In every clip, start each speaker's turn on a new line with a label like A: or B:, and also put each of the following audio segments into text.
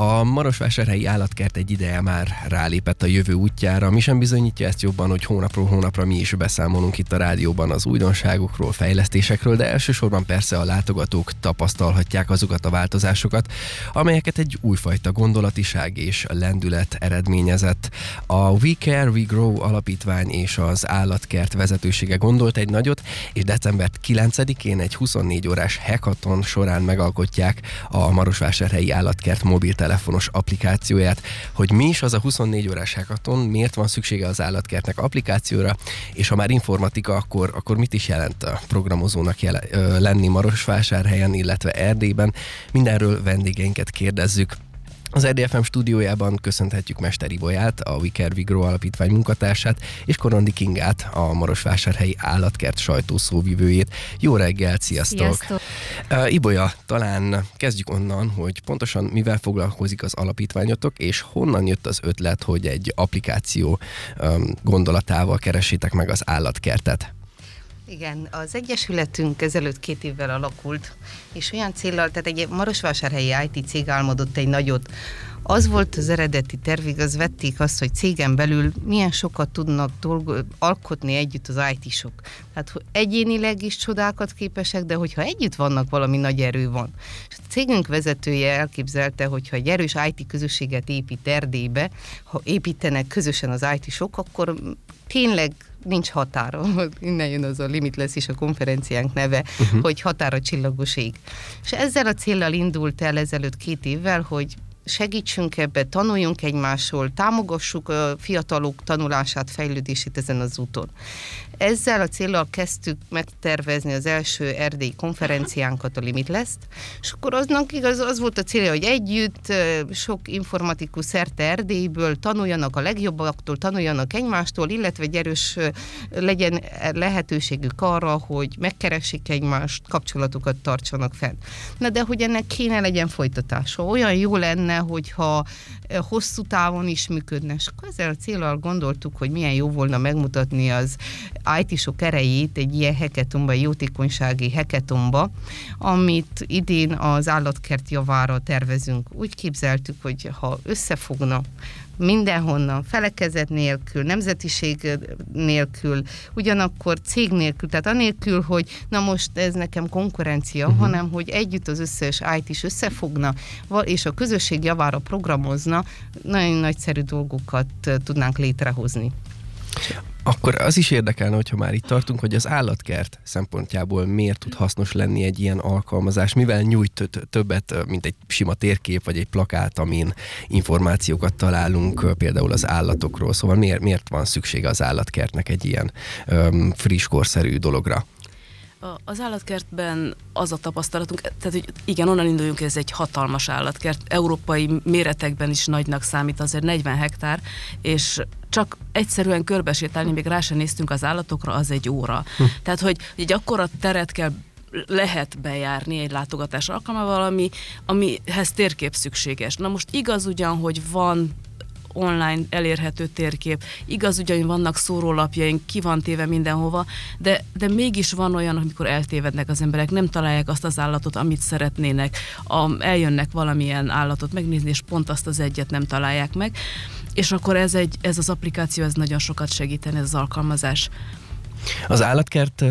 A: A Marosvásárhelyi állatkert egy ideje már rálépett a jövő útjára. Mi sem bizonyítja ezt jobban, hogy hónapról hónapra mi is beszámolunk itt a rádióban az újdonságokról, fejlesztésekről, de elsősorban persze a látogatók tapasztalhatják azokat a változásokat, amelyeket egy újfajta gondolatiság és lendület eredményezett. A We Care, We Grow alapítvány és az állatkert vezetősége gondolt egy nagyot, és december 9-én egy 24 órás hackathon során megalkotják a Marosvásárhelyi állatkert mobiltelefonos applikációját. Hogy mi is az a 24 órás hackathon, miért van szüksége az állatkertnek applikációra, és ha már informatika, akkor, akkor mit is jelent a programozónak jele, ö, lenni Marosvásárhelyen, illetve Erdélyben. Mindenről vendégeinket kérdezzük. Az RDFM stúdiójában köszönhetjük Mester Ibolyát, a Wicker Vigro alapítvány munkatársát, és Korondi Kingát, a Marosvásárhelyi állatkert sajtószóvivőjét. Jó reggelt, sziasztok!
B: Sziasztok!
A: Uh, Ibolya, talán kezdjük onnan, hogy pontosan mivel foglalkozik az alapítványotok, és honnan jött az ötlet, hogy egy applikáció um, gondolatával keresétek meg az állatkertet?
B: Igen, az Egyesületünk ezelőtt két évvel alakult, és olyan célral, tehát egy Marosvásárhelyi IT cég álmodott egy nagyot. Az volt az eredeti tervig, az vették azt, hogy cégen belül milyen sokat tudnak dolgo- alkotni együtt az IT-sok. Tehát hogy egyénileg is csodákat képesek, de hogyha együtt vannak, valami nagy erő van. És a cégünk vezetője elképzelte, hogyha egy erős IT közösséget épít Erdélybe, ha építenek közösen az IT-sok, akkor tényleg nincs határa. Innen jön az a Limitless is a konferenciánk neve, uh-huh. hogy határa csillagos ég. És ezzel a céllal indult el ezelőtt két évvel, hogy segítsünk ebbe, tanuljunk egymásról, támogassuk a fiatalok tanulását, fejlődését ezen az úton. Ezzel a célral kezdtük megtervezni az első erdélyi konferenciánkat, a Limitless-t, és akkor aznak igaz, az volt a célja, hogy együtt sok informatikus szerte Erdélyből tanuljanak a legjobbaktól, tanuljanak egymástól, illetve egy erős legyen lehetőségük arra, hogy megkeressék egymást, kapcsolatokat tartsanak fenn. Na de hogy ennek kéne legyen folytatása. Olyan jó lenne, hogyha hosszú távon is működne. És ezzel a célral gondoltuk, hogy milyen jó volna megmutatni az IT-sok erejét egy ilyen heketomba, jótékonysági heketomba, amit idén az állatkert javára tervezünk. Úgy képzeltük, hogy ha összefogna mindenhonnan, felekezet nélkül, nemzetiség nélkül, ugyanakkor cég nélkül, tehát anélkül, hogy na most ez nekem konkurencia, uh-huh. hanem hogy együtt az összes IT is összefogna, és a közösség javára programozna, nagyon nagyszerű dolgokat tudnánk létrehozni.
A: Akkor az is érdekelne, hogyha már itt tartunk, hogy az állatkert szempontjából miért tud hasznos lenni egy ilyen alkalmazás, mivel nyújt többet, mint egy sima térkép vagy egy plakát, amin információkat találunk például az állatokról. Szóval miért, miért van szüksége az állatkertnek egy ilyen um, friss, korszerű dologra?
C: Az állatkertben az a tapasztalatunk, tehát hogy igen, onnan induljunk, hogy ez egy hatalmas állatkert, európai méretekben is nagynak számít, azért 40 hektár, és csak egyszerűen körbesétálni, még rá sem néztünk az állatokra, az egy óra. Hm. Tehát, hogy egy akkora teret kell lehet bejárni egy látogatás alkalmával, ami, amihez térkép szükséges. Na most igaz ugyan, hogy van online elérhető térkép. Igaz, ugyan vannak szórólapjaink, ki van téve mindenhova, de, de mégis van olyan, amikor eltévednek az emberek, nem találják azt az állatot, amit szeretnének, a, eljönnek valamilyen állatot megnézni, és pont azt az egyet nem találják meg, és akkor ez, egy, ez az applikáció, ez nagyon sokat segíteni, ez az alkalmazás.
A: Az állatkert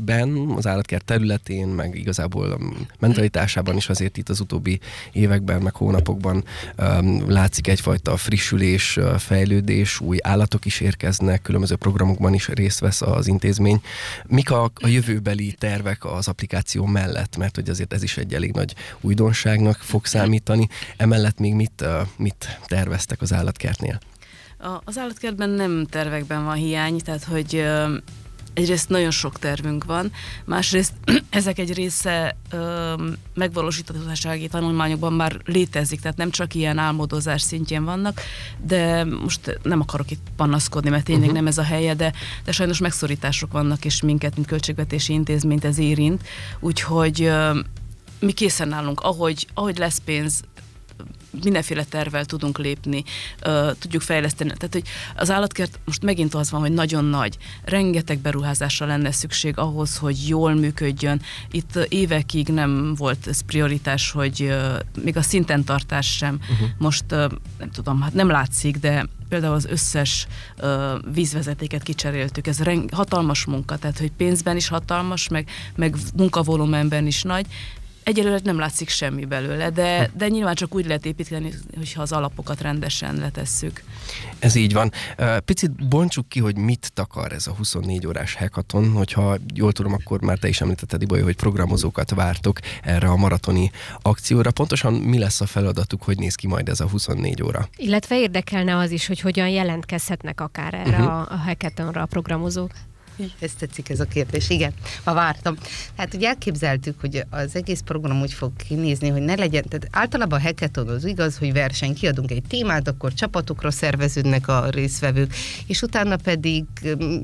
A: ben, az állatkert területén, meg igazából a mentalitásában is azért itt az utóbbi években, meg hónapokban um, látszik egyfajta frissülés, fejlődés, új állatok is érkeznek, különböző programokban is részt vesz az intézmény. Mik a, a jövőbeli tervek az applikáció mellett? Mert hogy azért ez is egy elég nagy újdonságnak fog számítani. Emellett még mit, uh, mit terveztek az állatkertnél?
C: Az állatkertben nem tervekben van hiány, tehát hogy egyrészt nagyon sok tervünk van, másrészt ezek egy része ö, megvalósíthatósági tanulmányokban már létezik, tehát nem csak ilyen álmodozás szintjén vannak, de most nem akarok itt panaszkodni, mert tényleg uh-huh. nem ez a helye, de, de sajnos megszorítások vannak, és minket, mint költségvetési intézményt ez érint, úgyhogy ö, mi készen állunk, ahogy, ahogy lesz pénz, mindenféle tervel tudunk lépni, uh, tudjuk fejleszteni. Tehát, hogy az állatkert most megint az van, hogy nagyon nagy, rengeteg beruházásra lenne szükség ahhoz, hogy jól működjön. Itt évekig nem volt ez prioritás, hogy uh, még a szinten tartás sem. Uh-huh. Most uh, nem tudom, hát nem látszik, de például az összes uh, vízvezetéket kicseréltük. Ez reng- hatalmas munka, tehát hogy pénzben is hatalmas, meg, meg munkavolumenben is nagy, Egyelőre nem látszik semmi belőle, de, de nyilván csak úgy lehet építeni, hogyha az alapokat rendesen letesszük.
A: Ez így van. Picit bontsuk ki, hogy mit takar ez a 24 órás hackathon, hogyha jól tudom, akkor már te is említetted, Ibolya, hogy programozókat vártok erre a maratoni akcióra. Pontosan mi lesz a feladatuk, hogy néz ki majd ez a 24 óra?
D: Illetve érdekelne az is, hogy hogyan jelentkezhetnek akár erre uh-huh. a, a hackathonra a programozók.
B: Ez tetszik ez a kérdés, igen. Ma vártam. Hát ugye elképzeltük, hogy az egész program úgy fog kinézni, hogy ne legyen, tehát általában a hackathon az igaz, hogy verseny, kiadunk egy témát, akkor csapatokra szerveződnek a résztvevők, és utána pedig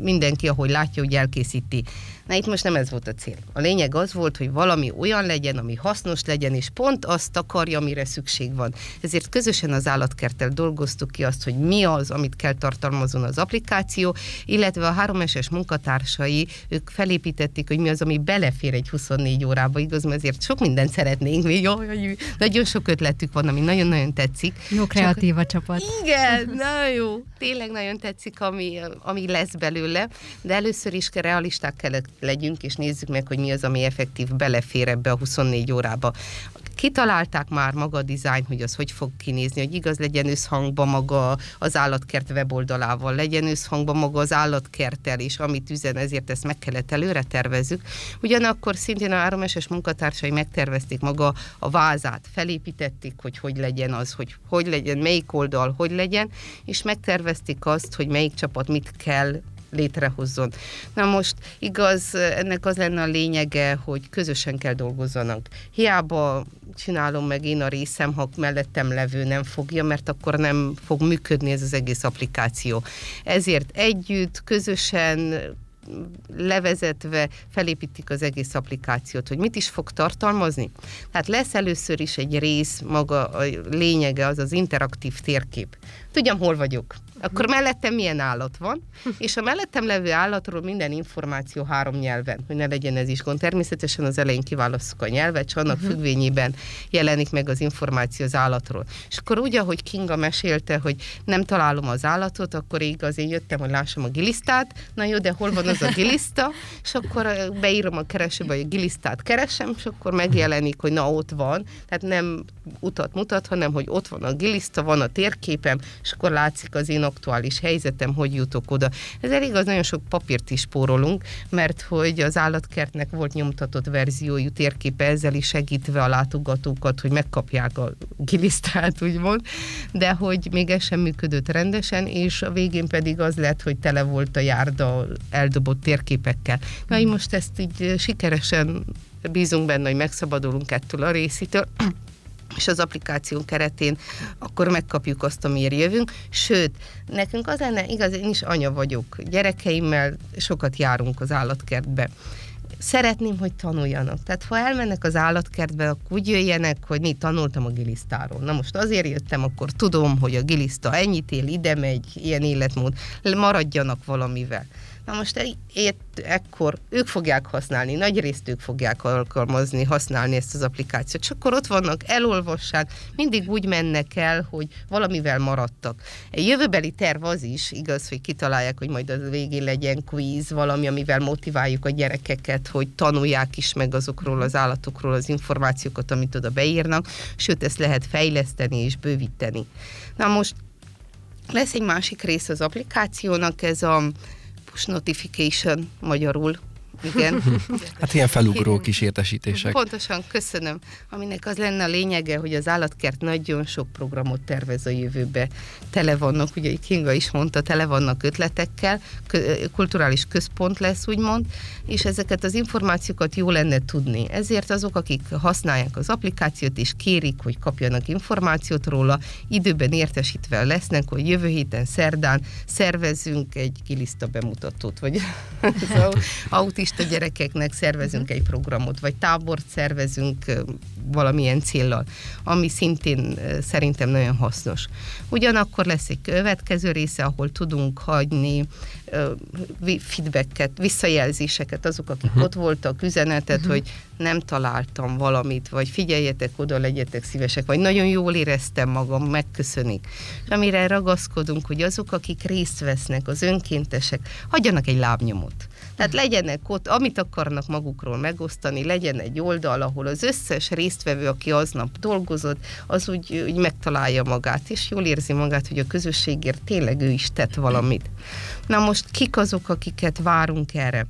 B: mindenki, ahogy látja, hogy elkészíti Na itt most nem ez volt a cél. A lényeg az volt, hogy valami olyan legyen, ami hasznos legyen, és pont azt akarja, amire szükség van. Ezért közösen az állatkerttel dolgoztuk ki azt, hogy mi az, amit kell tartalmazon az applikáció, illetve a 3 es munkatársai, ők felépítették, hogy mi az, ami belefér egy 24 órába, igaz, mert ezért sok mindent szeretnénk még. Nagyon sok ötletük van, ami nagyon-nagyon tetszik.
D: Jó kreatív a csapat.
B: Igen, nagyon jó. Tényleg nagyon tetszik, ami, ami lesz belőle, de először is realisták kellett legyünk, és nézzük meg, hogy mi az, ami effektív belefér ebbe a 24 órába. Kitalálták már maga a dizájn, hogy az hogy fog kinézni, hogy igaz legyen összhangban maga az állatkert weboldalával, legyen összhangban maga az állatkerttel és amit üzen, ezért ezt meg kellett előre tervezzük. Ugyanakkor szintén a áromeses munkatársai megtervezték maga a vázát, felépítették, hogy hogy legyen az, hogy hogy legyen, melyik oldal, hogy legyen, és megtervezték azt, hogy melyik csapat mit kell létrehozzon. Na most igaz, ennek az lenne a lényege, hogy közösen kell dolgozzanak. Hiába csinálom meg én a részem, ha mellettem levő nem fogja, mert akkor nem fog működni ez az egész applikáció. Ezért együtt, közösen levezetve felépítik az egész applikációt, hogy mit is fog tartalmazni. Tehát lesz először is egy rész, maga a lényege az az interaktív térkép. Tudjam, hol vagyok akkor mellettem milyen állat van, és a mellettem levő állatról minden információ három nyelven, hogy ne legyen ez is gond. Természetesen az elején kiválasztjuk a nyelvet, és annak uh-huh. függvényében jelenik meg az információ az állatról. És akkor úgy, ahogy Kinga mesélte, hogy nem találom az állatot, akkor igaz, én jöttem, hogy lássam a gilisztát, na jó, de hol van az a giliszta, és akkor beírom a keresőbe, hogy a gilisztát keresem, és akkor megjelenik, hogy na ott van, tehát nem utat mutat, hanem hogy ott van a giliszta, van a térképem, és akkor látszik az én aktuális helyzetem, hogy jutok oda. Ez elég az nagyon sok papírt is spórolunk, mert hogy az állatkertnek volt nyomtatott verziójú térképe, ezzel is segítve a látogatókat, hogy megkapják a gilisztát, úgymond, de hogy még ez sem működött rendesen, és a végén pedig az lett, hogy tele volt a járda eldobott térképekkel. Na, így most ezt így sikeresen bízunk benne, hogy megszabadulunk ettől a részitől, és az applikáció keretén akkor megkapjuk azt, amiért jövünk. Sőt, nekünk az lenne, igaz, én is anya vagyok, gyerekeimmel sokat járunk az állatkertbe. Szeretném, hogy tanuljanak. Tehát ha elmennek az állatkertbe, akkor úgy jöjjenek, hogy mi tanultam a gilisztáról. Na most azért jöttem, akkor tudom, hogy a giliszta ennyit él, ide megy, ilyen életmód, maradjanak valamivel. Na most ért, ekkor ők fogják használni, nagy részt ők fogják alkalmazni, használni ezt az applikációt, csak akkor ott vannak, elolvassák, mindig úgy mennek el, hogy valamivel maradtak. Egy jövőbeli terv az is, igaz, hogy kitalálják, hogy majd az végén legyen quiz, valami, amivel motiváljuk a gyerekeket, hogy tanulják is meg azokról az állatokról az információkat, amit oda beírnak, sőt, ezt lehet fejleszteni és bővíteni. Na most lesz egy másik rész az applikációnak, ez a notification magyarul, igen.
A: hát ilyen felugró kis értesítések.
B: Pontosan, köszönöm. Aminek az lenne a lényege, hogy az állatkert nagyon sok programot tervez a jövőbe. Tele vannak, ugye Kinga is mondta, tele vannak ötletekkel, kulturális központ lesz, úgymond, és ezeket az információkat jó lenne tudni. Ezért azok, akik használják az applikációt és kérik, hogy kapjanak információt róla, időben értesítve lesznek, hogy jövő héten szerdán szervezünk egy kiliszta bemutatót, vagy az autista gyerekeknek szervezünk egy programot, vagy tábort szervezünk valamilyen céllal, ami szintén szerintem nagyon hasznos. Ugyanakkor lesz egy következő része, ahol tudunk hagyni feedbacket, visszajelzéseket azok, akik uh-huh. ott voltak, üzenetet, uh-huh. hogy nem találtam valamit, vagy figyeljetek oda, legyetek szívesek, vagy nagyon jól éreztem magam, megköszönik. És amire ragaszkodunk, hogy azok, akik részt vesznek, az önkéntesek, hagyjanak egy lábnyomot. Tehát legyenek ott, amit akarnak magukról megosztani, legyen egy oldal, ahol az összes résztvevő, aki aznap dolgozott, az úgy, úgy megtalálja magát, és jól érzi magát, hogy a közösségért tényleg ő is tett valamit. Na most kik azok, akiket várunk erre?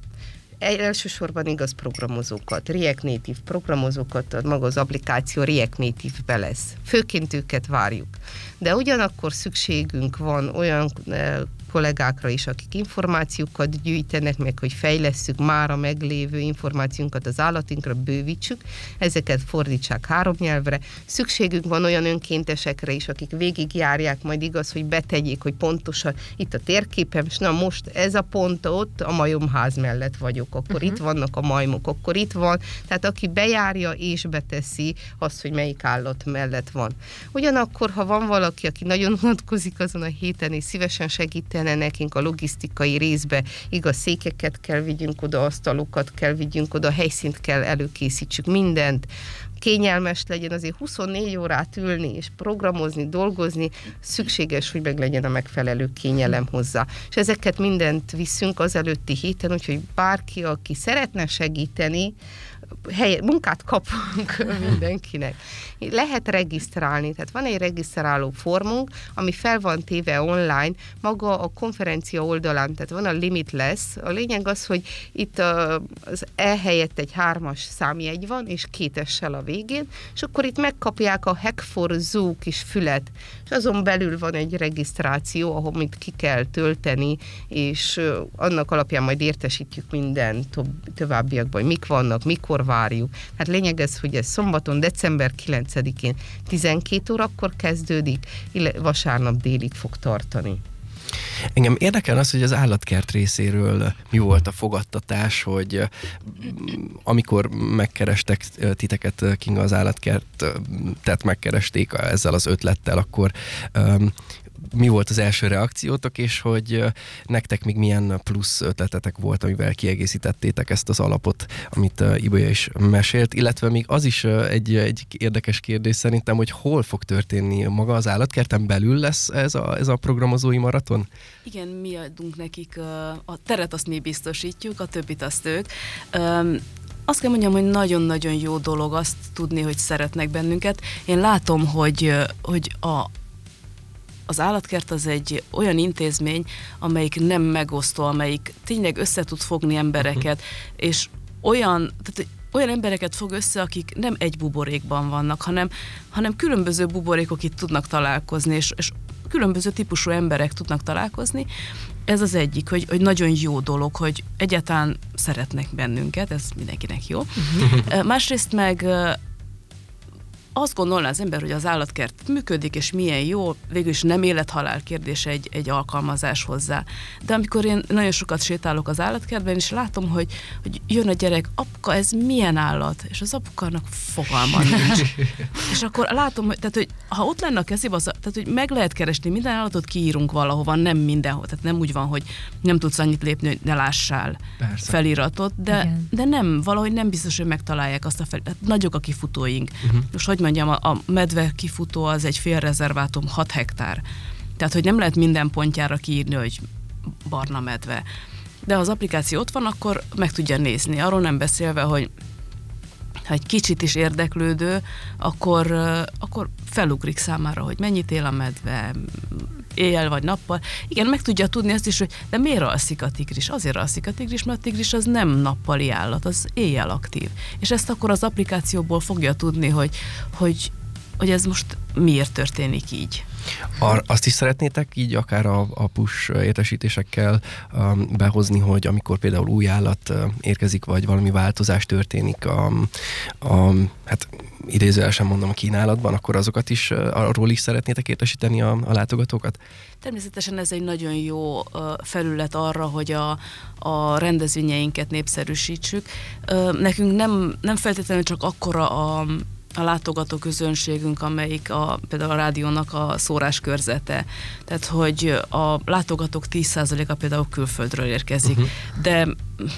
B: elsősorban igaz programozókat, React Native programozókat, maga az applikáció React Native-be lesz. Főként őket várjuk. De ugyanakkor szükségünk van olyan eh, kollégákra is, akik információkat gyűjtenek meg, hogy fejlesszük már a meglévő információnkat az állatinkra, bővítsük, ezeket fordítsák három nyelvre. Szükségünk van olyan önkéntesekre is, akik végigjárják, majd igaz, hogy betegyék, hogy pontosan itt a térképem, és na most ez a pont ott a majomház mellett vagyok, akkor uh-huh. itt vannak a majmok, akkor itt van, tehát aki bejárja és beteszi azt, hogy melyik állat mellett van. Ugyanakkor, ha van valaki, aki nagyon unatkozik azon a héten, és szívesen segítene kellene nekünk a logisztikai részbe, igaz, székeket kell vigyünk oda, asztalokat kell vigyünk oda, helyszínt kell előkészítsük, mindent, kényelmes legyen, azért 24 órát ülni és programozni, dolgozni, szükséges, hogy meg legyen a megfelelő kényelem hozzá. És ezeket mindent viszünk az előtti héten, úgyhogy bárki, aki szeretne segíteni, hely, munkát kapunk mindenkinek. Lehet regisztrálni, tehát van egy regisztráló formunk, ami fel van téve online, maga a konferencia oldalán, tehát van a Limitless. A lényeg az, hogy itt az E helyett egy hármas számjegy van, és kétessel a végén, és akkor itt megkapják a Hack for Zoo kis fület, és azon belül van egy regisztráció, ahol mit ki kell tölteni, és annak alapján majd értesítjük minden továbbiakban, hogy mik vannak, mikor várjuk. Hát lényeg ez, hogy ez szombaton, december 9-én 12 órakor kezdődik, illetve vasárnap délig fog tartani.
A: Engem érdekel az, hogy az állatkert részéről mi volt a fogadtatás, hogy amikor megkerestek titeket, Kinga az állatkert, tehát megkeresték ezzel az ötlettel, akkor mi volt az első reakciótok, és hogy nektek még milyen plusz ötletetek volt, amivel kiegészítettétek ezt az alapot, amit Ibolya is mesélt, illetve még az is egy, egy érdekes kérdés szerintem, hogy hol fog történni maga az állatkerten belül lesz ez a, ez a programozói maraton?
C: Igen, mi adunk nekik a teret, azt mi biztosítjuk, a többit azt ők azt kell mondjam, hogy nagyon-nagyon jó dolog azt tudni, hogy szeretnek bennünket. Én látom, hogy, hogy a, az állatkert az egy olyan intézmény, amelyik nem megosztó, amelyik tényleg össze tud fogni embereket, és olyan, tehát olyan embereket fog össze, akik nem egy buborékban vannak, hanem, hanem különböző buborékok itt tudnak találkozni, és, és különböző típusú emberek tudnak találkozni. Ez az egyik, hogy, hogy nagyon jó dolog, hogy egyáltalán szeretnek bennünket, ez mindenkinek jó. Uh-huh. Másrészt meg azt gondolná az ember, hogy az állatkert működik, és milyen jó, végül is nem élethalál kérdés egy, egy alkalmazás hozzá. De amikor én nagyon sokat sétálok az állatkertben, és látom, hogy, hogy jön a gyerek, apka, ez milyen állat? És az apukának fogalma nincs. és akkor látom, hogy, tehát, hogy ha ott lenne a kezében, az, tehát hogy meg lehet keresni, minden állatot kiírunk valahova, nem mindenhol. Tehát nem úgy van, hogy nem tudsz annyit lépni, hogy ne lássál Persze. feliratot, de, de nem, valahogy nem biztos, hogy megtalálják azt a fel. Hát nagyok a kifutóink. Uh-huh. Most hogy mondjam, a, a medve kifutó az egy fél rezervátum 6 hektár. Tehát, hogy nem lehet minden pontjára kiírni, hogy barna medve. De ha az applikáció ott van, akkor meg tudja nézni. Arról nem beszélve, hogy ha egy kicsit is érdeklődő, akkor, akkor felugrik számára, hogy mennyit él a medve, éjjel vagy nappal. Igen, meg tudja tudni azt is, hogy de miért alszik a tigris? Azért alszik a tigris, mert a tigris az nem nappali állat, az éjjel aktív. És ezt akkor az applikációból fogja tudni, hogy, hogy, hogy ez most miért történik így.
A: Ar, azt is szeretnétek így akár a, a push értesítésekkel um, behozni, hogy amikor például új állat uh, érkezik, vagy valami változás történik a, a hát idézőesen mondom a kínálatban, akkor azokat is, uh, arról is szeretnétek értesíteni a, a látogatókat?
C: Természetesen ez egy nagyon jó uh, felület arra, hogy a, a rendezvényeinket népszerűsítsük. Uh, nekünk nem, nem feltétlenül csak akkora a a látogató közönségünk, amelyik a, például a rádiónak a szóráskörzete. Tehát, hogy a látogatók 10%-a például külföldről érkezik, uh-huh. de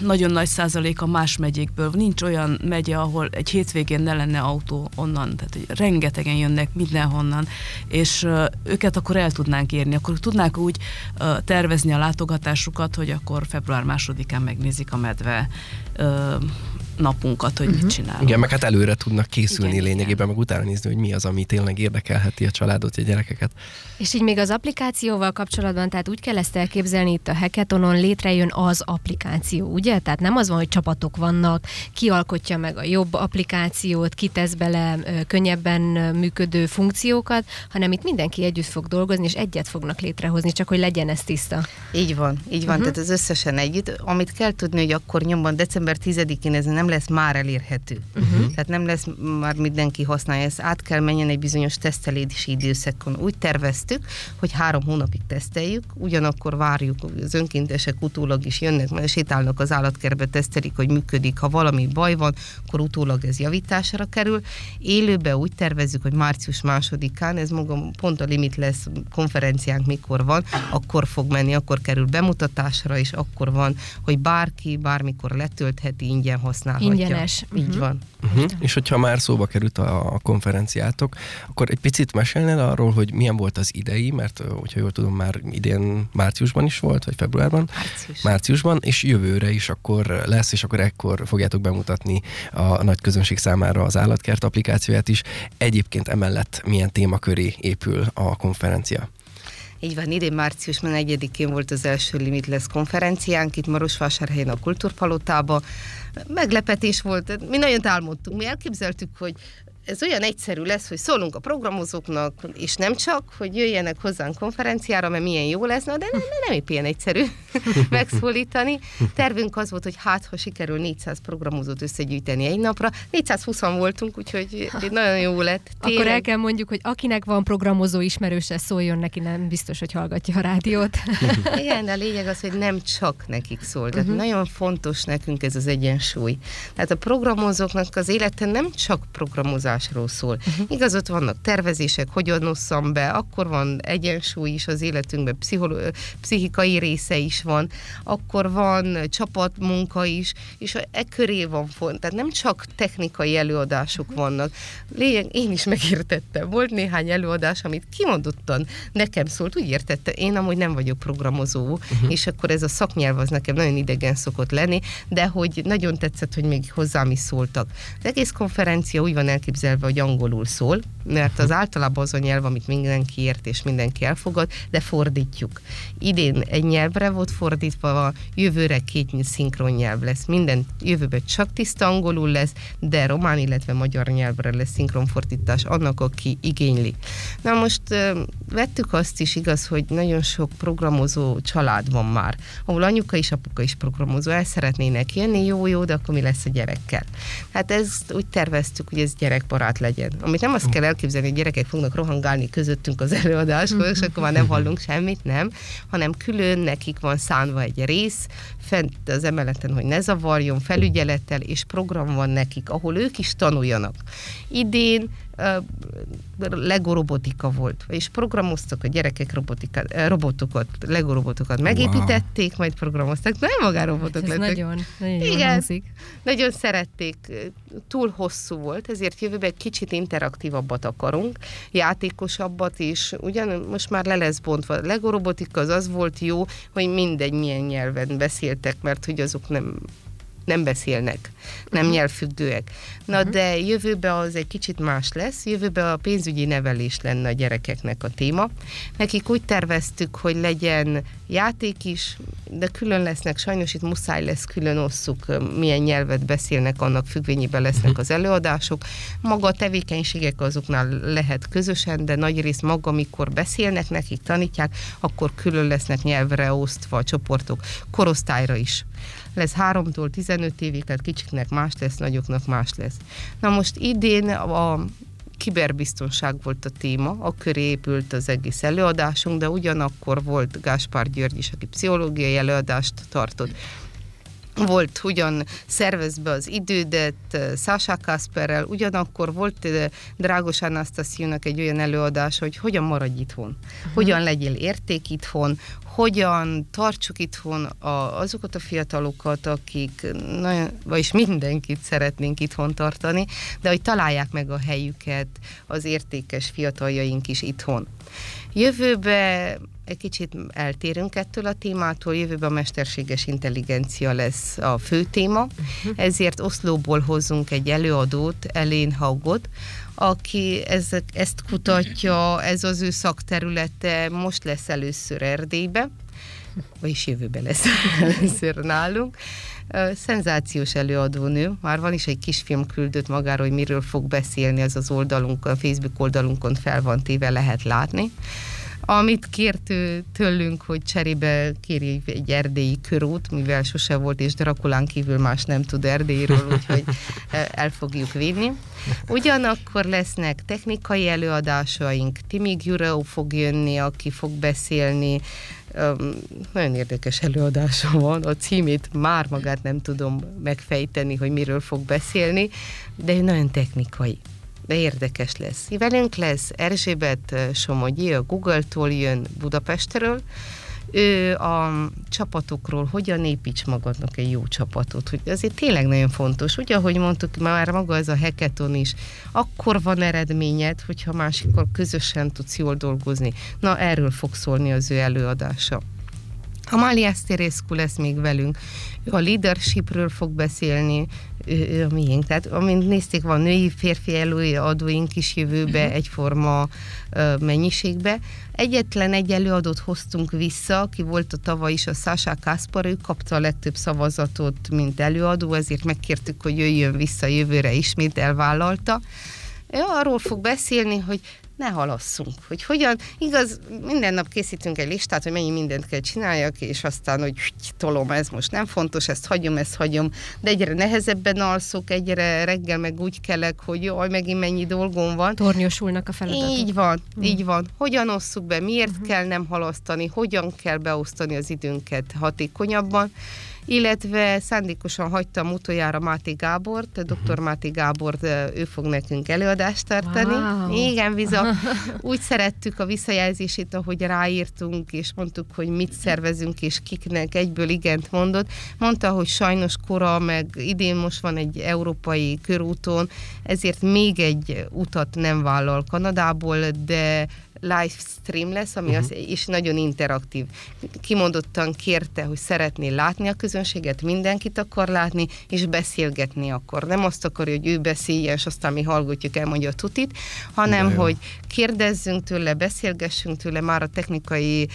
C: nagyon nagy százalék a más megyékből. Nincs olyan megye, ahol egy hétvégén ne lenne autó onnan, tehát hogy rengetegen jönnek mindenhonnan, és uh, őket akkor el tudnánk érni, akkor tudnák úgy uh, tervezni a látogatásukat, hogy akkor február másodikán megnézik a medve uh, napunkat, hogy uh-huh. mit mhm. csinálunk.
A: Igen, meg hát előre tudnak készülni igen, lényegében, igen. meg utána nézni, hogy mi az, ami tényleg érdekelheti a családot, a gyerekeket.
D: És így még az applikációval kapcsolatban, tehát úgy kell ezt elképzelni, itt a hackathonon létrejön az applikáció, ugye? Tehát nem az van, hogy csapatok vannak, ki alkotja meg a jobb applikációt, ki tesz bele könnyebben működő funkciókat, hanem itt mindenki együtt fog dolgozni, és egyet fognak létrehozni, csak hogy legyen ez tiszta.
B: Így van, így van, uh-huh. tehát az összesen együtt. Amit kell tudni, hogy akkor nyomban december 10-én ez nem lesz már elérhető. Uh-huh. Tehát nem lesz már mindenki használja, ezt át kell menjen egy bizonyos tesztelési időszakon. Úgy terveztük, hogy három hónapig teszteljük, ugyanakkor várjuk, az önkéntesek utólag is jönnek, mert sétálnak az állatkertbe, tesztelik, hogy működik. Ha valami baj van, akkor utólag ez javításra kerül. Élőbe úgy tervezzük, hogy március másodikán, ez maga pont a limit lesz, konferenciánk mikor van, akkor fog menni, akkor kerül bemutatásra, és akkor van, hogy bárki bármikor letöltheti, ingyen használhatja.
D: Ingyenes.
B: Így uh-huh. van.
A: Uh-huh. És hogyha már szóba került a, a konferenciátok, akkor egy picit mesélnél arról, hogy milyen volt az idei, mert hogyha jól tudom, már idén márciusban is volt, vagy februárban?
B: Március.
A: Márciusban, és jövőre is akkor lesz, és akkor ekkor fogjátok bemutatni a nagy közönség számára az állatkert applikációját is. Egyébként emellett milyen témaköré épül a konferencia?
B: Így van, idén márciusban 1-én volt az első Limitless konferenciánk itt Marosvásárhelyen a Kultúrpalotában. Meglepetés volt, mi nagyon álmodtunk, mi elképzeltük, hogy ez olyan egyszerű lesz, hogy szólunk a programozóknak, és nem csak, hogy jöjjenek hozzánk konferenciára, mert milyen jó lesz, de nem, nem épp ilyen egyszerű megszólítani. Tervünk az volt, hogy hát, ha sikerül 400 programozót összegyűjteni egy napra, 420 voltunk, úgyhogy nagyon jó lett.
D: Tényleg. Akkor el kell mondjuk, hogy akinek van programozó ismerőse, szóljon neki, nem biztos, hogy hallgatja a rádiót.
B: Igen, de a lényeg az, hogy nem csak nekik szól. Tehát uh-huh. nagyon fontos nekünk ez az egyensúly. Tehát a programozóknak az élete nem csak programozás, tanulásról szól. Uh-huh. Igaz, ott vannak tervezések, hogyan osszam be, akkor van egyensúly is az életünkben, pszicholo- pszichikai része is van, akkor van csapatmunka is, és e köré van font. Tehát nem csak technikai előadások uh-huh. vannak. Lényeg, én is megértettem. Volt néhány előadás, amit kimondottan nekem szólt, úgy értette, én amúgy nem vagyok programozó, uh-huh. és akkor ez a szaknyelv az nekem nagyon idegen szokott lenni, de hogy nagyon tetszett, hogy még hozzám is szóltak. Az egész konferencia úgy van elképzelve, elképzelve, hogy angolul szól, mert az általában az a nyelv, amit mindenki ért és mindenki elfogad, de fordítjuk. Idén egy nyelvre volt fordítva, a jövőre két szinkron nyelv lesz. Minden jövőben csak tiszta angolul lesz, de román, illetve magyar nyelvre lesz szinkronfordítás annak, aki igényli. Na most vettük azt is igaz, hogy nagyon sok programozó család van már, ahol anyuka és apuka is programozó, el szeretnének jönni, jó, jó, de akkor mi lesz a gyerekkel? Hát ezt úgy terveztük, hogy ez gyerekbarát barát legyen. Amit nem azt kell elképzelni, hogy gyerekek fognak rohangálni közöttünk az előadáskor, és akkor már nem hallunk semmit, nem, hanem külön nekik van szánva egy rész, fent az emeleten, hogy ne zavarjon, felügyelettel, és program van nekik, ahol ők is tanuljanak. Idén Lego robotika volt, és programoztak a gyerekek robotika, robotokat, Lego robotokat megépítették, wow. majd programoztak, nem magá robotok
D: Ez
B: lettek.
D: nagyon, nagyon Igen, hangzik.
B: nagyon szerették, túl hosszú volt, ezért jövőben egy kicsit interaktívabbat akarunk, játékosabbat is, ugyan most már le lesz bontva. Lego robotika az az volt jó, hogy mindegy milyen nyelven beszéltek, mert hogy azok nem nem beszélnek, nem uh-huh. nyelvfüggőek. Na uh-huh. de jövőben az egy kicsit más lesz, jövőben a pénzügyi nevelés lenne a gyerekeknek a téma. Nekik úgy terveztük, hogy legyen játék is, de külön lesznek, sajnos itt muszáj lesz külön osszuk, milyen nyelvet beszélnek, annak függvényében lesznek uh-huh. az előadások. Maga a tevékenységek azoknál lehet közösen, de nagy rész maga, amikor beszélnek nekik, tanítják, akkor külön lesznek nyelvre osztva a csoportok, korosztályra is lesz 3-tól 15 évig, tehát kicsiknek más lesz, nagyoknak más lesz. Na most idén a kiberbiztonság volt a téma, a köré épült az egész előadásunk, de ugyanakkor volt Gáspár György is, aki pszichológiai előadást tartott volt ugyan szervezve az idődet Sasha Kasperrel, ugyanakkor volt Drágos Anastasiunak egy olyan előadás, hogy hogyan maradj itthon, hogyan legyél érték itthon, hogyan tartsuk itthon a, azokat a fiatalokat, akik nagyon, vagyis mindenkit szeretnénk itthon tartani, de hogy találják meg a helyüket az értékes fiataljaink is itthon. Jövőbe egy kicsit eltérünk ettől a témától, jövőben a mesterséges intelligencia lesz a fő téma, uh-huh. ezért Oszlóból hozunk egy előadót, Elén Haugot, aki ez, ezt kutatja, ez az ő szakterülete, most lesz először Erdélybe, vagyis jövőben lesz először nálunk. Szenzációs előadónő, már van is egy kisfilm küldött magáról, hogy miről fog beszélni, ez az oldalunkon, a Facebook oldalunkon fel van téve, lehet látni amit kért tőlünk, hogy cserébe kéri egy erdélyi körút, mivel sose volt, és Drakulán kívül más nem tud Erdélyről, úgyhogy el fogjuk vinni. Ugyanakkor lesznek technikai előadásaink, Timi Gyurau fog jönni, aki fog beszélni, um, nagyon érdekes előadása van, a címét már magát nem tudom megfejteni, hogy miről fog beszélni, de nagyon technikai de érdekes lesz. Velünk lesz Erzsébet Somogyi, a Google-tól jön Budapestről, ő a csapatokról hogyan építs magadnak egy jó csapatot, hogy azért tényleg nagyon fontos, ugye, ahogy mondtuk, már maga ez a hackathon is, akkor van eredményed, hogyha másikkal közösen tudsz jól dolgozni. Na, erről fog szólni az ő előadása. Amalia Szterészku lesz még velünk. Ő a leadershipről fog beszélni, ő, ő a miénk. Tehát, amint nézték, van női, férfi előadóink is jövőbe uh-huh. egyforma uh, mennyiségbe. Egyetlen egy előadót hoztunk vissza, aki volt a tavaly is, a Sasha Kaspar, ő kapta a legtöbb szavazatot, mint előadó, ezért megkértük, hogy jöjjön vissza jövőre ismét, elvállalta. Ő arról fog beszélni, hogy ne halasszunk. Hogy hogyan, igaz, minden nap készítünk egy listát, hogy mennyi mindent kell csináljak, és aztán, hogy tolom, ez most nem fontos, ezt hagyom, ezt hagyom, de egyre nehezebben alszok, egyre reggel meg úgy kelek, hogy jaj, megint mennyi dolgom van.
D: Tornyosulnak a feladatok.
B: Így van, mm. így van. Hogyan osszuk be, miért mm-hmm. kell nem halasztani, hogyan kell beosztani az időnket hatékonyabban, illetve szándékosan hagytam utoljára Máté Gábort, dr. Máté Gábor, ő fog nekünk előadást tartani. Wow. Igen, biza. Úgy szerettük a visszajelzését, ahogy ráírtunk, és mondtuk, hogy mit szervezünk, és kiknek egyből igent mondott. Mondta, hogy sajnos kora, meg idén most van egy európai körúton, ezért még egy utat nem vállal Kanadából, de livestream lesz, ami uh-huh. az is nagyon interaktív. Kimondottan kérte, hogy szeretné látni a közönséget, mindenkit akar látni, és beszélgetni akar. Nem azt akarja, hogy ő beszéljen, és aztán mi hallgatjuk, elmondja a tutit, hanem, hogy kérdezzünk tőle, beszélgessünk tőle, már a technikai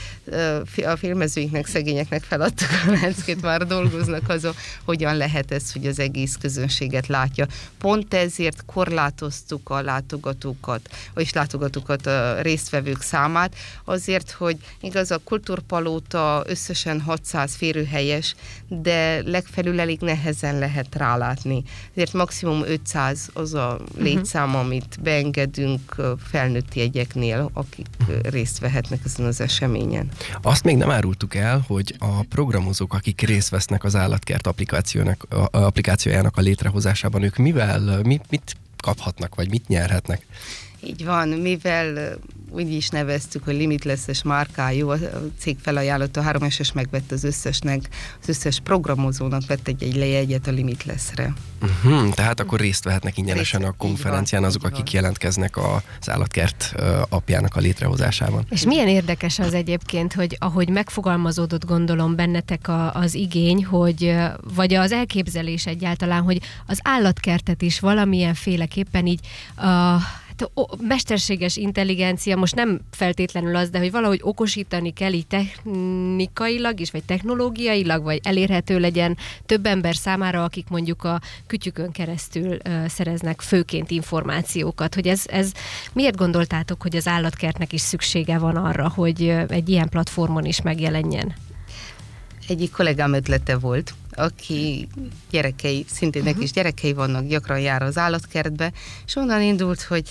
B: a filmezőinknek, szegényeknek feladtuk a leckét, már dolgoznak azon, hogyan lehet ez, hogy az egész közönséget látja. Pont ezért korlátoztuk a látogatókat, vagyis látogatókat a részt résztvevők számát, azért, hogy igaz a kultúrpalóta összesen 600 férőhelyes, de legfelül elég nehezen lehet rálátni. Ezért maximum 500 az a létszám, uh-huh. amit beengedünk felnőtti jegyeknél, akik részt vehetnek ezen az eseményen.
A: Azt még nem árultuk el, hogy a programozók, akik részt vesznek az állatkert applikációnak, applikációjának a létrehozásában, ők mivel, mit, mit kaphatnak, vagy mit nyerhetnek?
B: Így van, mivel úgy is neveztük, hogy limitless márkájú, a cég felajánlotta, a 3 es megvett az összesnek, az összes programozónak vett egy, egy lejegyet a Limitlessre.
A: Uh-huh, tehát akkor részt vehetnek ingyenesen részt, a konferencián van, azok, akik van. jelentkeznek az állatkert apjának a létrehozásában.
D: És milyen érdekes az egyébként, hogy ahogy megfogalmazódott gondolom bennetek a, az igény, hogy vagy az elképzelés egyáltalán, hogy az állatkertet is valamilyen féleképpen így a hát o, mesterséges intelligencia most nem feltétlenül az, de hogy valahogy okosítani kell így technikailag is, vagy technológiailag, vagy elérhető legyen több ember számára, akik mondjuk a kütyükön keresztül uh, szereznek főként információkat. Hogy ez, ez miért gondoltátok, hogy az állatkertnek is szüksége van arra, hogy egy ilyen platformon is megjelenjen?
B: Egyik kollégám ötlete volt, aki gyerekei, szintén uh-huh. neki is gyerekei vannak, gyakran jár az állatkertbe, és onnan indult, hogy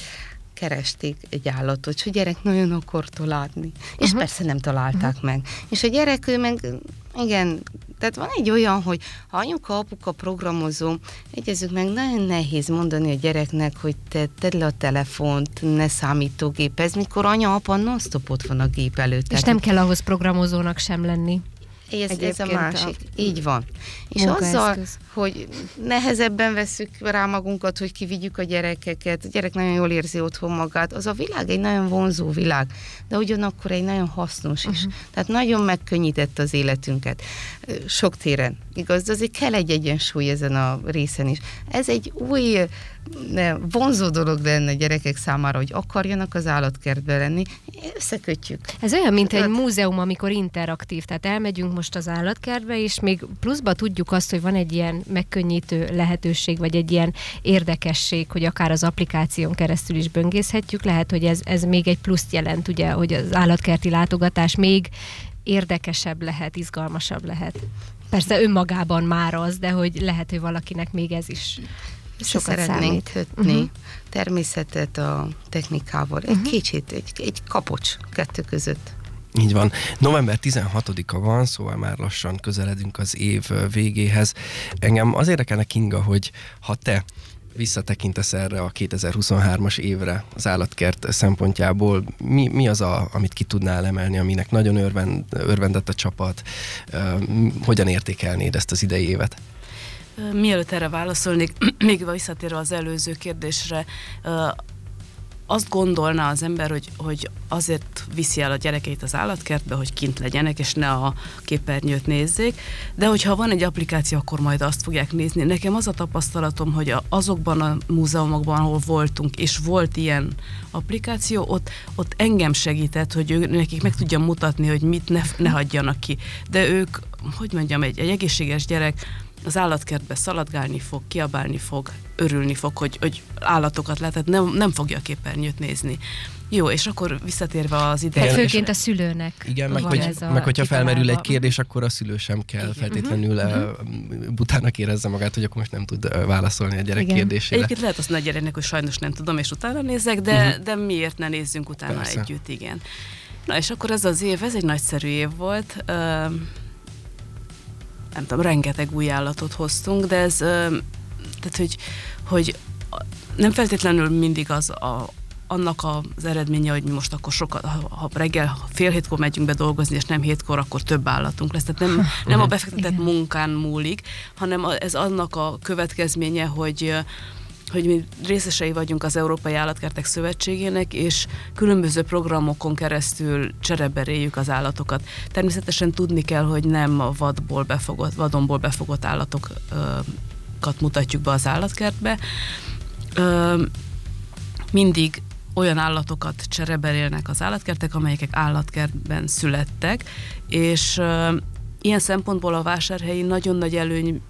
B: keresték egy állatot, és a gyerek nagyon akarta látni. És uh-huh. persze nem találták uh-huh. meg. És a gyerek ő meg, igen, tehát van egy olyan, hogy ha anyuka, apuka programozó, egyezzük meg, nagyon nehéz mondani a gyereknek, hogy te tedd le a telefont, ne számítógépez, mikor anya, apa ott van a gép előtt.
D: És nem kell ahhoz programozónak sem lenni.
B: Ez, ez a másik. A... Így van. És azzal, hogy nehezebben veszük rá magunkat, hogy kivigyük a gyerekeket, a gyerek nagyon jól érzi otthon magát, az a világ egy nagyon vonzó világ, de ugyanakkor egy nagyon hasznos is. Uh-huh. Tehát nagyon megkönnyített az életünket. Sok téren. Igaz, de azért kell egy egyensúly ezen a részen is. Ez egy új vonzó dolog lenne a gyerekek számára, hogy akarjanak az állatkertbe lenni, összekötjük.
D: Ez olyan, mint egy múzeum, amikor interaktív, tehát elmegyünk most az állatkertbe, és még pluszba tudjuk azt, hogy van egy ilyen megkönnyítő lehetőség, vagy egy ilyen érdekesség, hogy akár az applikáción keresztül is böngészhetjük, lehet, hogy ez, ez még egy pluszt jelent, ugye, hogy az állatkerti látogatás még érdekesebb lehet, izgalmasabb lehet. Persze önmagában már az, de hogy lehet, hogy valakinek még ez is sokat
B: szeretnénk kötni uh-huh. természetet a technikával. Egy uh-huh. kicsit, egy, egy kapocs kettő között.
A: Így van. November 16-a van, szóval már lassan közeledünk az év végéhez. Engem az érdekelne, Kinga, hogy ha te visszatekintesz erre a 2023-as évre az állatkert szempontjából, mi, mi az, a, amit ki tudnál emelni, aminek nagyon örvend, örvendett a csapat? Hogyan értékelnéd ezt az idei évet?
C: Mielőtt erre válaszolnék, még visszatérve az előző kérdésre, azt gondolná az ember, hogy, hogy azért viszi el a gyerekeit az állatkertbe, hogy kint legyenek, és ne a képernyőt nézzék, de hogyha van egy applikáció, akkor majd azt fogják nézni. Nekem az a tapasztalatom, hogy azokban a múzeumokban, ahol voltunk, és volt ilyen applikáció, ott, ott engem segített, hogy ő, nekik meg tudjam mutatni, hogy mit ne, ne hagyjanak ki. De ők, hogy mondjam, egy, egy egészséges gyerek az állatkertbe szaladgálni fog, kiabálni fog, örülni fog, hogy, hogy állatokat lehet, nem, nem fogja a képernyőt nézni. Jó, és akkor visszatérve az ide. Hát
D: főként a szülőnek.
A: Igen, meg, hogy, meg hogyha felmerül egy kérdés, akkor a szülő sem kell Igen. feltétlenül uh-huh. butának érezze magát, hogy akkor most nem tud válaszolni a gyerek Igen. kérdésére.
C: Egyébként lehet azt mondani a gyereknek, hogy sajnos nem tudom, és utána nézek, de, uh-huh. de miért ne nézzünk utána Persze. együtt, igen. Na és akkor ez az év, ez egy nagyszerű év volt. Uh, nem tudom, rengeteg új állatot hoztunk, de ez, tehát hogy, hogy nem feltétlenül mindig az a, annak az eredménye, hogy mi most akkor sokat, ha, ha reggel fél hétkor megyünk be dolgozni, és nem hétkor, akkor több állatunk lesz. Tehát nem, nem a befektetett munkán múlik, hanem ez annak a következménye, hogy hogy mi részesei vagyunk az Európai Állatkertek Szövetségének, és különböző programokon keresztül csereberéljük az állatokat. Természetesen tudni kell, hogy nem a vadból befogott, vadonból befogott állatokat mutatjuk be az állatkertbe. Mindig olyan állatokat csereberélnek az állatkertek, amelyek állatkertben születtek, és ilyen szempontból a vásárhelyi nagyon nagy előny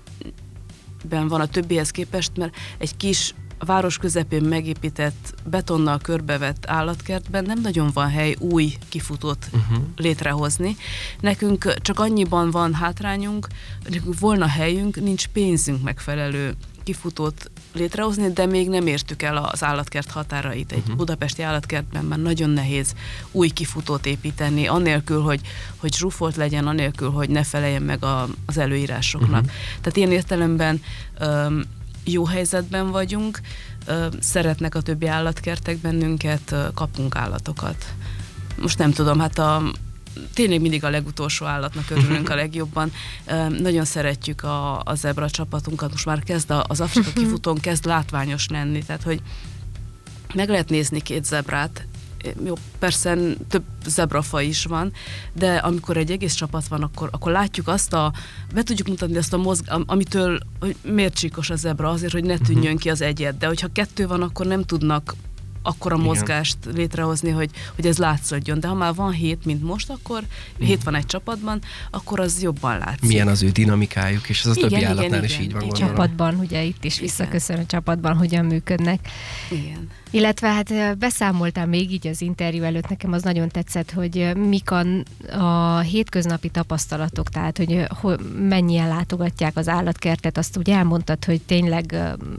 C: ben van a többihez képest, mert egy kis város közepén megépített, betonnal körbevett állatkertben nem nagyon van hely új kifutót uh-huh. létrehozni. Nekünk csak annyiban van hátrányunk, nekünk volna helyünk, nincs pénzünk megfelelő kifutót létrehozni, de még nem értük el az állatkert határait. Egy uh-huh. budapesti állatkertben már nagyon nehéz új kifutót építeni, annélkül, hogy, hogy zsúfolt legyen, annélkül, hogy ne feleljen meg a, az előírásoknak. Uh-huh. Tehát ilyen értelemben um, jó helyzetben vagyunk, szeretnek a többi állatkertek bennünket, kapunk állatokat. Most nem tudom, hát a, tényleg mindig a legutolsó állatnak örülünk a legjobban. Nagyon szeretjük a, a zebra csapatunkat, most már kezd a, az Afrika kifutón kezd látványos lenni, tehát hogy meg lehet nézni két zebrát, jó, persze több zebrafa is van, de amikor egy egész csapat van, akkor, akkor látjuk azt a, be tudjuk mutatni azt a mozg, amitől, hogy miért csíkos a zebra, azért, hogy ne tűnjön ki az egyet, de hogyha kettő van, akkor nem tudnak akkora Igen. mozgást létrehozni, hogy, hogy ez látszódjon. De ha már van hét, mint most, akkor mm. hét van egy csapatban, akkor az jobban látszik.
A: Milyen az ő dinamikájuk, és az a többi igen, állatnál igen, is igen, így van.
D: Igen. Csapatban, ugye itt is visszaköszön a csapatban, hogyan működnek.
C: Igen.
D: Illetve hát beszámoltam még így az interjú előtt, nekem az nagyon tetszett, hogy mik a, a hétköznapi tapasztalatok, tehát hogy, hogy mennyien látogatják az állatkertet, azt ugye elmondtad, hogy tényleg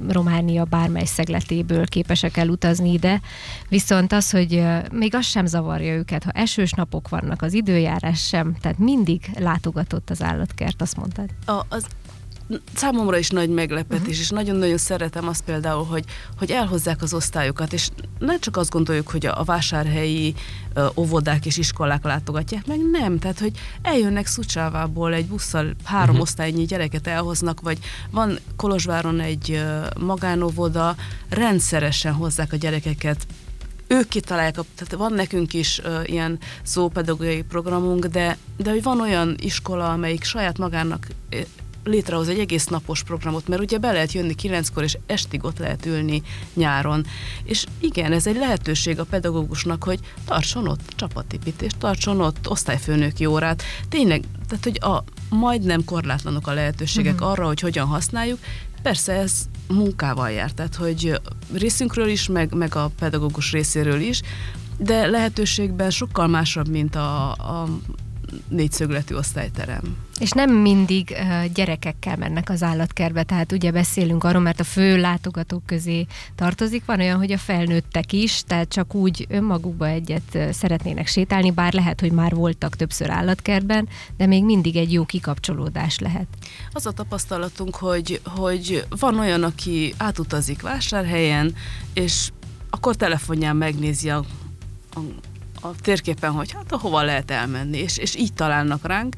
D: Románia bármely szegletéből képesek elutazni ide, viszont az, hogy még az sem zavarja őket, ha esős napok vannak, az időjárás sem, tehát mindig látogatott az állatkert, azt mondtad.
C: A, az számomra is nagy meglepetés, uh-huh. és nagyon-nagyon szeretem azt például, hogy, hogy elhozzák az osztályokat, és nem csak azt gondoljuk, hogy a, a vásárhelyi uh, óvodák és iskolák látogatják, meg nem, tehát hogy eljönnek Szucsávából egy busszal három uh-huh. osztálynyi gyereket elhoznak, vagy van Kolozsváron egy uh, magánóvoda, rendszeresen hozzák a gyerekeket ők kitalálják, tehát van nekünk is uh, ilyen szópedagógiai programunk, de, de hogy van olyan iskola, amelyik saját magának létrehoz egy egész napos programot, mert ugye be lehet jönni kilenckor, és estig ott lehet ülni nyáron. És igen, ez egy lehetőség a pedagógusnak, hogy tartson ott csapatépítést, tartson ott osztályfőnöki órát. Tényleg, tehát hogy a majdnem korlátlanok a lehetőségek uh-huh. arra, hogy hogyan használjuk, Persze ez munkával jár, tehát hogy részünkről is, meg, meg a pedagógus részéről is, de lehetőségben sokkal másabb, mint a, a négyszögletű osztályterem.
D: És nem mindig gyerekekkel mennek az állatkertbe, tehát ugye beszélünk arról, mert a fő látogatók közé tartozik, van olyan, hogy a felnőttek is, tehát csak úgy önmagukba egyet szeretnének sétálni, bár lehet, hogy már voltak többször állatkertben, de még mindig egy jó kikapcsolódás lehet.
C: Az a tapasztalatunk, hogy, hogy van olyan, aki átutazik vásárhelyen, és akkor telefonján megnézi a, a a térképen, hogy hát hova lehet elmenni, és, és így találnak ránk.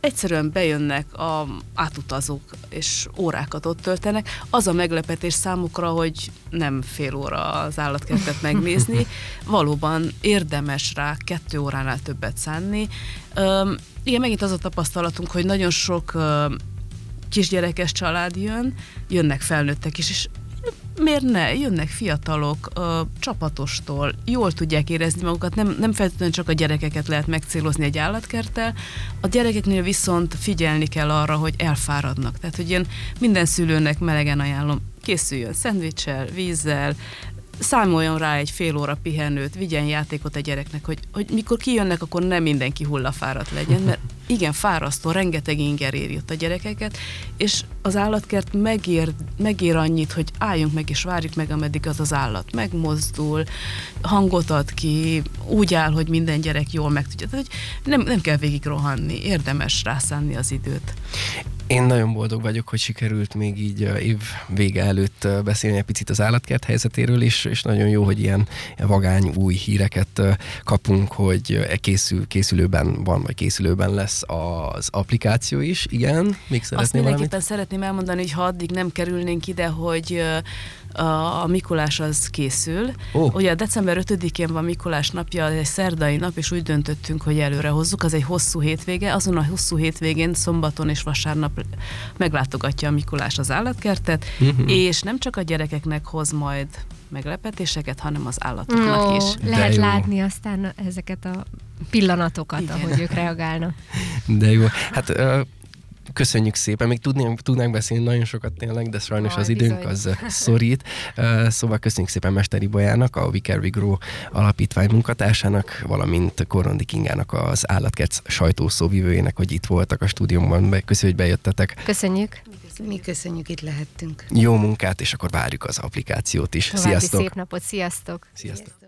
C: Egyszerűen bejönnek a átutazók, és órákat ott töltenek. Az a meglepetés számukra, hogy nem fél óra az állatkertet megnézni, valóban érdemes rá kettő óránál többet szánni. Üm, igen, megint az a tapasztalatunk, hogy nagyon sok kisgyerekes család jön, jönnek felnőttek is, és miért ne? Jönnek fiatalok, a csapatostól, jól tudják érezni magukat, nem, nem feltétlenül csak a gyerekeket lehet megcélozni egy állatkerttel, a gyerekeknél viszont figyelni kell arra, hogy elfáradnak. Tehát, hogy én minden szülőnek melegen ajánlom, készüljön szendvicsel, vízzel, számoljon rá egy fél óra pihenőt, vigyen játékot a gyereknek, hogy, hogy mikor kijönnek, akkor nem mindenki hullafáradt legyen, mert igen, fárasztó, rengeteg inger éri ott a gyerekeket, és az állatkert megér, megér annyit, hogy álljunk meg és várjuk meg, ameddig az az állat megmozdul, hangot ad ki, úgy áll, hogy minden gyerek jól meg tudja. Tehát, hogy nem, nem kell végig rohanni, érdemes rászánni az időt.
A: Én nagyon boldog vagyok, hogy sikerült még így év vége előtt beszélni egy picit az állatkert helyzetéről is, és nagyon jó, hogy ilyen vagány új híreket kapunk, hogy készül, készülőben van, vagy készülőben lesz az applikáció is. Igen, még szeretném
C: Azt mindenképpen szeretném elmondani, hogy ha addig nem kerülnénk ide, hogy a, a Mikulás az készül. Oh. Ugye a december 5-én van Mikulás napja, egy szerdai nap, és úgy döntöttünk, hogy előre hozzuk. Az egy hosszú hétvége. Azon a hosszú hétvégén, szombaton és vasárnap meglátogatja a Mikulás az állatkertet, uh-huh. és nem csak a gyerekeknek hoz majd meglepetéseket, hanem az állatoknak no, is.
D: Lehet látni aztán ezeket a pillanatokat, Igen. ahogy ők reagálnak.
A: De jó. Hát köszönjük szépen, még tudnánk, tudnánk beszélni nagyon sokat tényleg, de sajnos Aj, az időnk bizony. az szorít. Szóval köszönjük szépen Mesteri Bolyának, a Viker Vigro alapítvány munkatársának, valamint Korondi Kingának az állatkert sajtószóvivőjének, hogy itt voltak a stúdióban. Köszönjük, hogy bejöttetek.
D: Köszönjük.
B: Mi köszönjük, itt lehettünk.
A: Jó munkát, és akkor várjuk az applikációt is.
D: További
A: Sziasztok!
D: szép napot, sziasztok!
A: Sziasztok! Sziasztok.